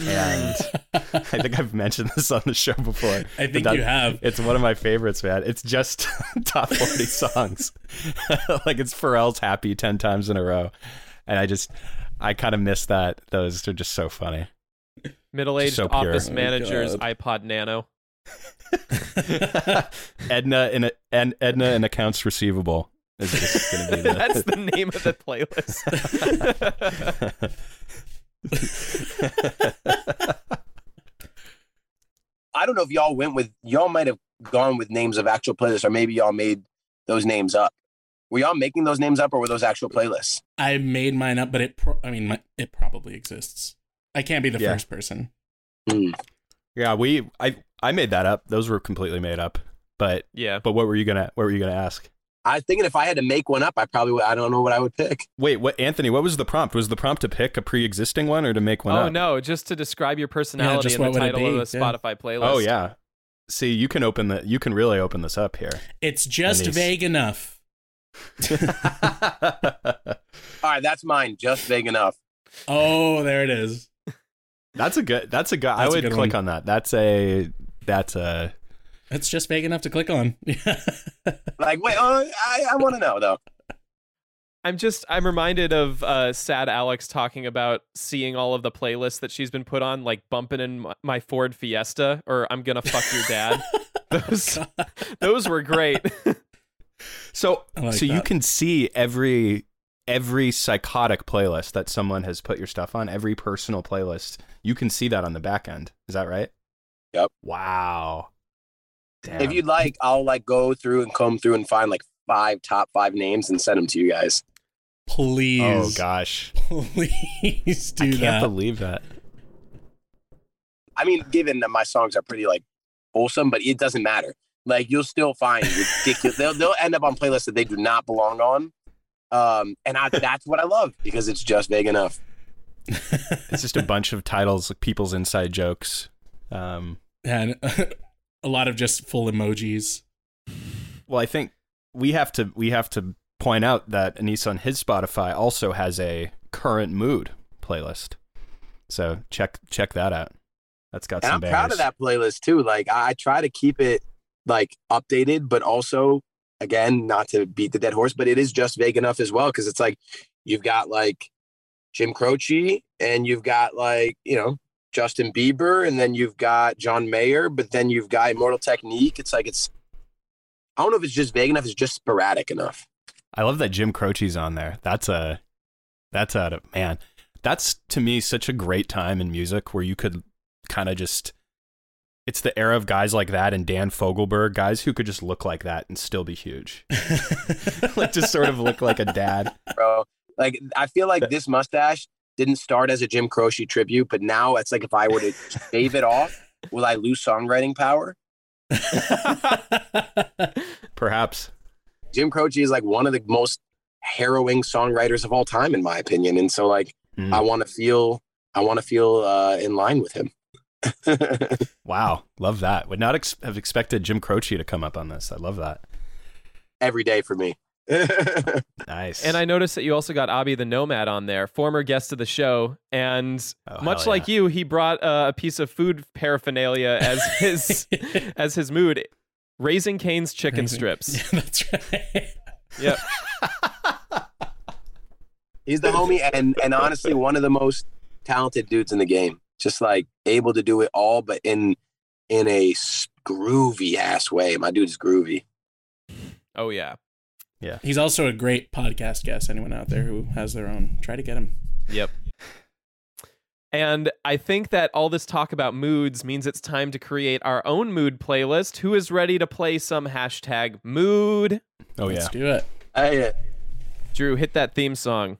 And I think I've mentioned this on the show before. I think that- you have. It's one of my favorites, man. It's just top 40 songs. like it's Pharrell's Happy 10 times in a row. And I just, I kind of miss that. Those are just so funny. Middle-aged So office Oh, manager's God. iPod Nano. Edna in a, and Edna in accounts receivable is just going to be the, That's the name of the playlist. I don't know if y'all went with y'all might have gone with names of actual playlists, or maybe y'all made those names up. Were y'all making those names up, or were those actual playlists? I made mine up, but it. Pro- I mean, my, it probably exists. I can't be the Yeah. first person. Hmm. Yeah, we I I made that up. Those were completely made up. But yeah. but what were you gonna what were you gonna ask? I was thinking if I had to make one up, I probably would, I don't know what I would pick. Wait, what Anthony? What was the prompt? Was the prompt to pick a pre-existing one or to make one Oh up? Oh no, just to describe your personality just in what the title of be? a Spotify playlist. Oh yeah. See, you can open the you can really open this up here. It's just these- vague enough. All right, that's mine. Just vague enough. Oh, there it is. that's a good. That's a good. I That's a would good click one. on that. That's a. That's a. It's just vague enough to click on. Like, wait, uh, I, I want to know though. I'm just I'm reminded of uh, sad Alex talking about seeing all of the playlists that she's been put on, like bumping in my- my Ford Fiesta or I'm gonna fuck your dad. those those were great. So like so you can see every every psychotic playlist that someone has put your stuff on. Every personal playlist. You can see that on the back end. Is that right? Yep. Wow. Damn. If you'd like, I'll like go through and comb through and find like five top five names and send them to you guys. Please. Oh gosh. Please do I can't that. believe that. I mean, given that my songs are pretty like wholesome, but it doesn't matter. Like you'll still find ridiculous. they'll they'll end up on playlists that they do not belong on. Um, and I, that's what I love because it's just vague enough. It's just a bunch of titles, like people's inside jokes. Um, and a lot of just full emojis. well, I think we have to we have to point out that Anissa on his Spotify also has a current mood playlist. So check check that out. That's got And some I'm proud of that playlist too. Like I, I try to keep it like updated, but also again, not to beat the dead horse, but it is just vague enough as well. Cause it's like you've got like Jim Croce and you've got like, you know, Justin Bieber and then you've got John Mayer, but then you've got Immortal Technique. It's like it's I don't know if it's just vague enough, it's just sporadic enough. I love that Jim Croce's on there. That's a that's a man. That's to me such a great time in music where you could kind of just it's the era of guys like that and Dan Fogelberg, guys who could just look like that and still be huge. like just sort of look like a dad. Bro. Like I feel like this mustache didn't start as a Jim Croce tribute, but now it's like if I were to shave it off, will I lose songwriting power? Perhaps. Jim Croce is like one of the most harrowing songwriters of all time, in my opinion. And so, like, Mm. I want to feel I want to feel uh, in line with him. Wow, love that. Would not ex- have expected Jim Croce to come up on this. I love that. Every day for me. Nice. And I noticed that you also got Abhi the Nomad on there, former guest of the show, and Oh, much hell like yeah. you, he brought uh, a piece of food paraphernalia as his as his mood. Raising Cane's chicken Raising- strips. Yeah, that's right. Yep. He's the homie, and and honestly, one of the most talented dudes in the game. Just like able to do it all, but in in a groovy ass way. My dude is groovy. Oh yeah. He's also a great podcast guest. Anyone out there who has their own, try to get him. Yep. And I think that all this talk about moods means it's time to create our own mood playlist. Who is ready to play some hashtag mood? oh yeah. Let's do it. Hey, Drew, hit that theme song.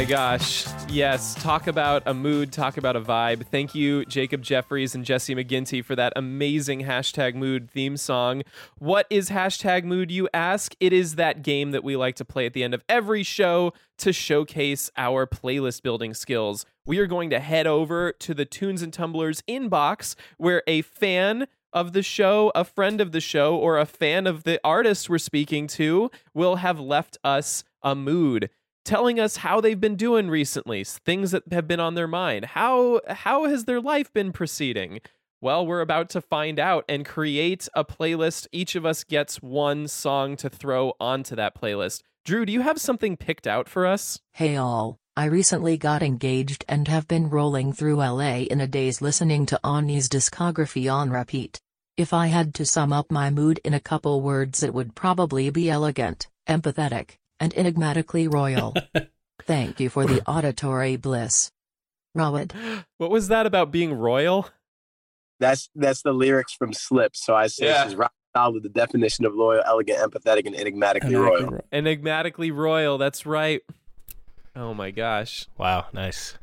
My gosh. Yes, talk about a mood, talk about a vibe. Thank you, Jacob Jeffries and Jesse McGinty, for that amazing hashtag mood theme song. What is hashtag mood, you ask? It is that game that we like to play at the end of every show to showcase our playlist building skills. We are going to head over to the Tunes and Tumblers inbox where a fan of the show, a friend of the show, or a fan of the artist we're speaking to will have left us a mood telling us how they've been doing recently, things that have been on their mind. How how has their life been proceeding? Well, we're about to find out and create a playlist. Each of us gets one song to throw onto that playlist. Drew, do you have something picked out for us? Hey all, I recently got engaged and have been rolling through LA in a daze listening to Anees's discography on repeat. If I had to sum up my mood in a couple words, it would probably be elegant, empathetic, and enigmatically royal. Thank you for the auditory bliss. Rawad. What was that about being royal? that's that's the lyrics from Slip. So I say Yeah. she's rock solid. The definition of loyal, elegant, empathetic, and enigmatically And royal. Enigmatically royal, that's right. Oh my gosh. Wow, nice.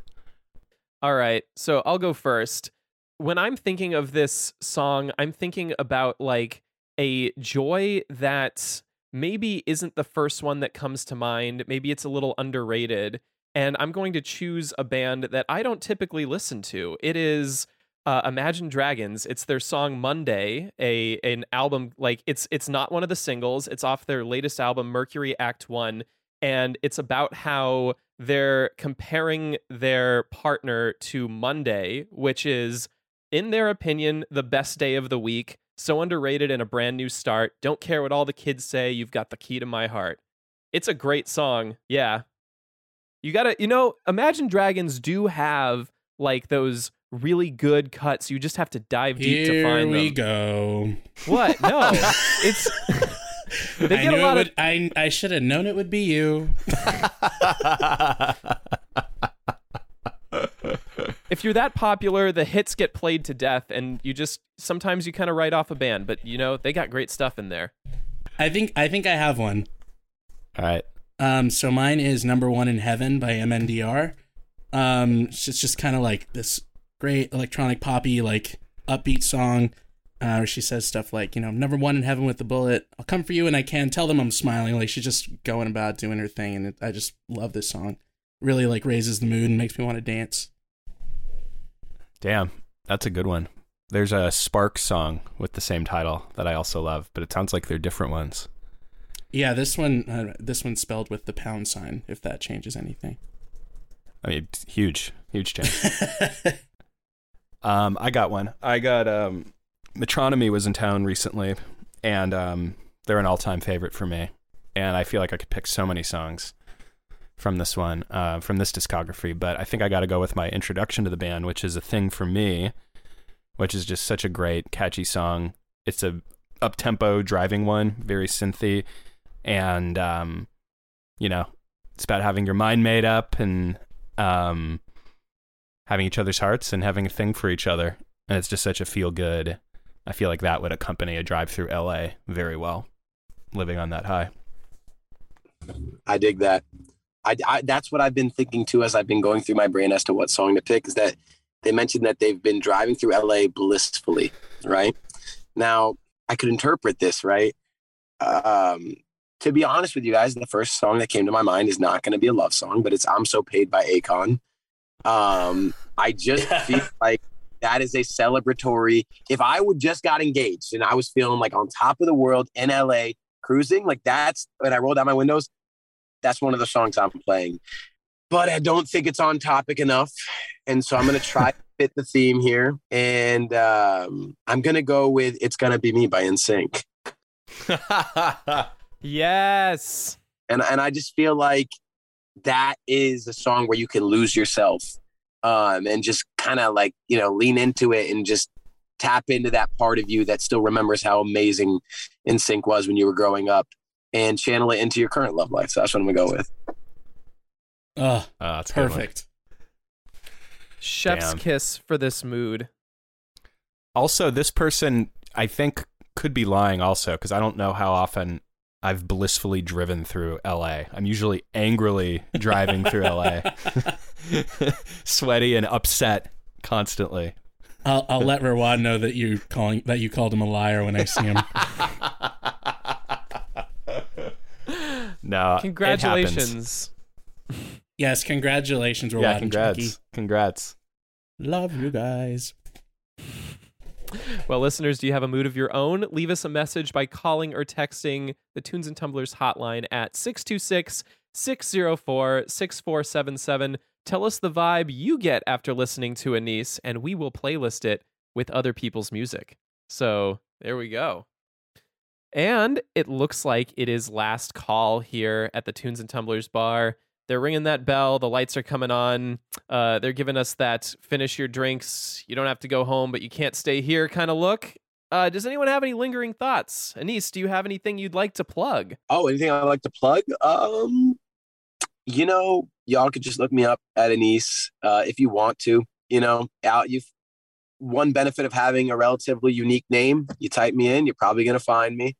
All right, so I'll go first. When I'm thinking of this song, I'm thinking about like a joy that maybe isn't the first one that comes to mind. Maybe it's a little underrated. And I'm going to choose a band that I don't typically listen to. It is uh, Imagine Dragons. It's their song Monday, a an album like it's it's not one of the singles. It's off their latest album Mercury Act 1 and it's about how they're comparing their partner to Monday, which is in their opinion the best day of the week. So underrated and a brand new start. Don't care what all the kids say. You've got the key to my heart. It's a great song. Yeah. You got to you know, Imagine Dragons do have like those really good cuts. You just have to dive deep to Here find we them. go. What? No. it's they I get knew a lot it of I I should have known it would be you. if you're that popular, the hits get played to death, and you just sometimes you kind of write off a band, but you know they got great stuff in there. I think I think I have one. All right. Um, so mine is number one in heaven by MNDR. Um, it's just, just kind of like this great electronic poppy, like upbeat song. Uh, where she says stuff like, you know, number one in heaven with the bullet. I'll come for you and I can. Tell them I'm smiling. Like she's just going about doing her thing, and it, I just love this song. Really like raises the mood and makes me want to dance. Damn, that's a good one. There's a Sparks song with the same title that I also love, but it sounds like they're different ones. Yeah, this one, uh, this one's spelled with the pound sign. If that changes anything. I mean, huge, huge change. um, I got one. I got um, Metronomy was in town recently, and um, they're an all-time favorite for me. And I feel like I could pick so many songs from this one, uh, from this discography. But I think I got to go with my introduction to the band, which is a thing for me, which is just such a great, catchy song. It's a up-tempo driving one, very synthy, and um, you know, it's about having your mind made up and um, having each other's hearts and having a thing for each other. And it's just such a feel good I feel like that would accompany a drive through LA very well, living on that high. I dig that. I, I that's what I've been thinking too as I've been going through my brain as to what song to pick. Is that they mentioned that they've been driving through LA blissfully, right? Now I could interpret this right. Um, to be honest with you guys, the first song that came to my mind is not going to be a love song, but it's "I'm So Paid" by Akon. Um, I just feel like that is a celebratory. If I would just got engaged and I was feeling like on top of the world in LA, cruising, like that's when I roll down my windows. That's one of the songs I'm playing. But I don't think it's on topic enough, and so I'm gonna try to fit the theme here, and um, I'm gonna go with "It's Gonna Be Me" by NSYNC. Yes. and and I just feel like that is a song where you can lose yourself um, and just kind of like you know lean into it and just tap into that part of you that still remembers how amazing NSYNC was when you were growing up and channel it into your current love life. So that's what I'm gonna go with. Oh, Oh, that's a good one. perfect. Chef's Damn. kiss for this mood. Also, this person I think could be lying also because I don't know how often I've blissfully driven through LA. I'm usually angrily driving through LA, sweaty and upset constantly. I'll, I'll let Rawad know that you calling that you called him a liar when I see him. No, it happens. Congratulations. yes, congratulations, Rawad Yeah, congrats. Congrats. Love you guys. Well, listeners, do you have a mood of your own? Leave us a message by calling or texting the Tunes and Tumblers hotline at 626 604 6477. Tell us the vibe you get after listening to Anees, and we will playlist it with other people's music. So there we go. And it looks like it is last call here at the Tunes and Tumblers bar. They're ringing that bell. The lights are coming on. Uh, they're giving us that finish your drinks. You don't have to go home, but you can't stay here kind of look. Uh, does anyone have any lingering thoughts? Anees, do you have anything you'd like to plug? Oh, anything I'd like to plug? Um, you know, y'all could just look me up at Anees uh, if you want to. You know, out you've one benefit of having a relatively unique name. You type me in, you're probably gonna find me.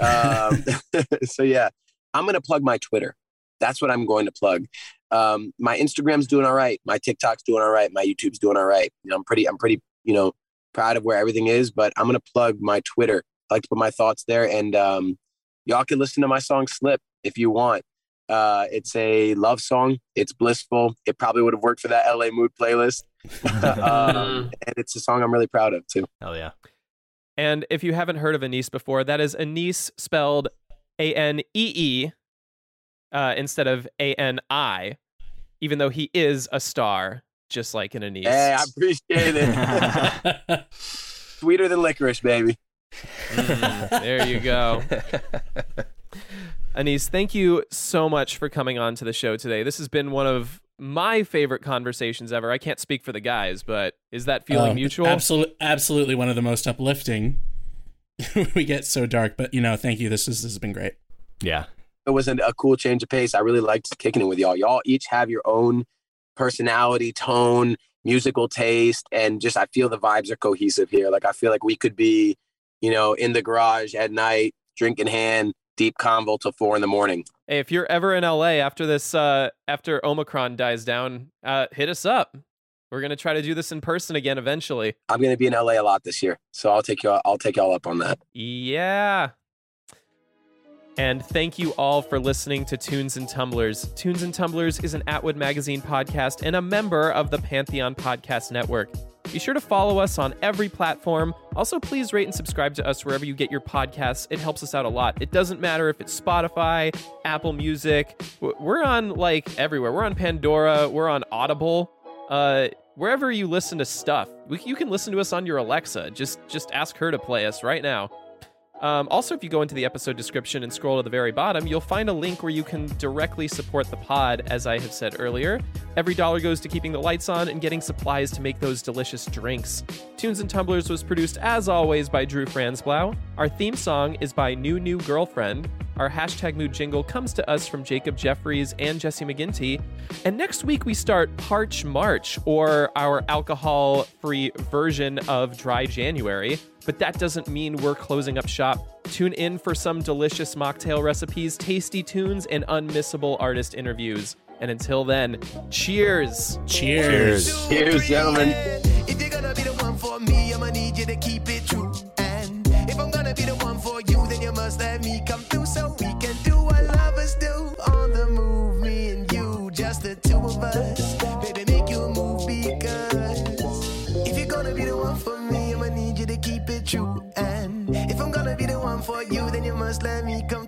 Um, so yeah, I'm gonna plug my Twitter. That's what I'm going to plug. Um, my Instagram's doing all right. My TikTok's doing all right. My YouTube's doing all right. You know, I'm pretty, I'm pretty, you know, proud of where everything is. But I'm gonna plug my Twitter. I like to put my thoughts there, and um, y'all can listen to my song "Slip" if you want. Uh, it's a love song. It's blissful. It probably would have worked for that LA Mood playlist. um, and it's a song I'm really proud of too. Hell yeah. And if you haven't heard of Anees before, that is Anees spelled A N E E uh, instead of A N I, even though he is a star, just like an Anise. Hey, I appreciate it. Sweeter than licorice, baby. Mm, there you go. Anees, thank you so much for coming on to the show today. This has been one of my favorite conversations ever. I can't speak for the guys, but is that feeling Oh, mutual? Absolutely, absolutely one of the most uplifting. we get so dark, but you know, thank you. This is this has been great. Yeah. It was a, a cool change of pace. I really liked kicking it with y'all. Y'all each have your own personality, tone, musical taste, and just I feel the vibes are cohesive here. Like I feel like we could be, you know, in the garage at night, drink in hand, deep convo till four in the morning. Hey, if you're ever in LA after this, uh, after Omicron dies down, uh, hit us up. We're gonna try to do this in person again eventually. I'm gonna be in LA a lot this year, so I'll take you. I'll take y'all up on that. Yeah. And thank you all for listening to Tunes and Tumblers. Tunes and Tumblers is an Atwood Magazine podcast and a member of the Pantheon Podcast Network. Be sure to follow us on every platform. Also, please rate and subscribe to us wherever you get your podcasts. It helps us out a lot. It doesn't matter if it's Spotify, Apple Music. We're on like everywhere. We're on Pandora. We're on Audible. Uh, wherever you listen to stuff, you can listen to us on your Alexa. Just just ask her to play us right now. Um, also, if you go into the episode description and scroll to the very bottom, you'll find a link where you can directly support the pod, as I have said earlier. Every dollar goes to keeping the lights on and getting supplies to make those delicious drinks. Tunes and Tumblers was produced, as always, by Drew Franzblau. Our theme song is by New New Girlfriend. Our hashtag mood jingle comes to us from Jacob Jeffries and Jesse McGinty. And next week we start Parch March, or our alcohol free version of Dry January. But that doesn't mean we're closing up shop. Tune in for some delicious mocktail recipes, tasty tunes, and unmissable artist interviews. And until then, cheers! Cheers. Cheers, gentlemen. If you're gonna be the one for me, I'ma need you to keep it true. And if I'm gonna be the one for you, then you must let me come through so we can do what lovers do on the move. Me and you, just the two of us. Keep it true. And if I'm gonna be the one for you, then you must let me come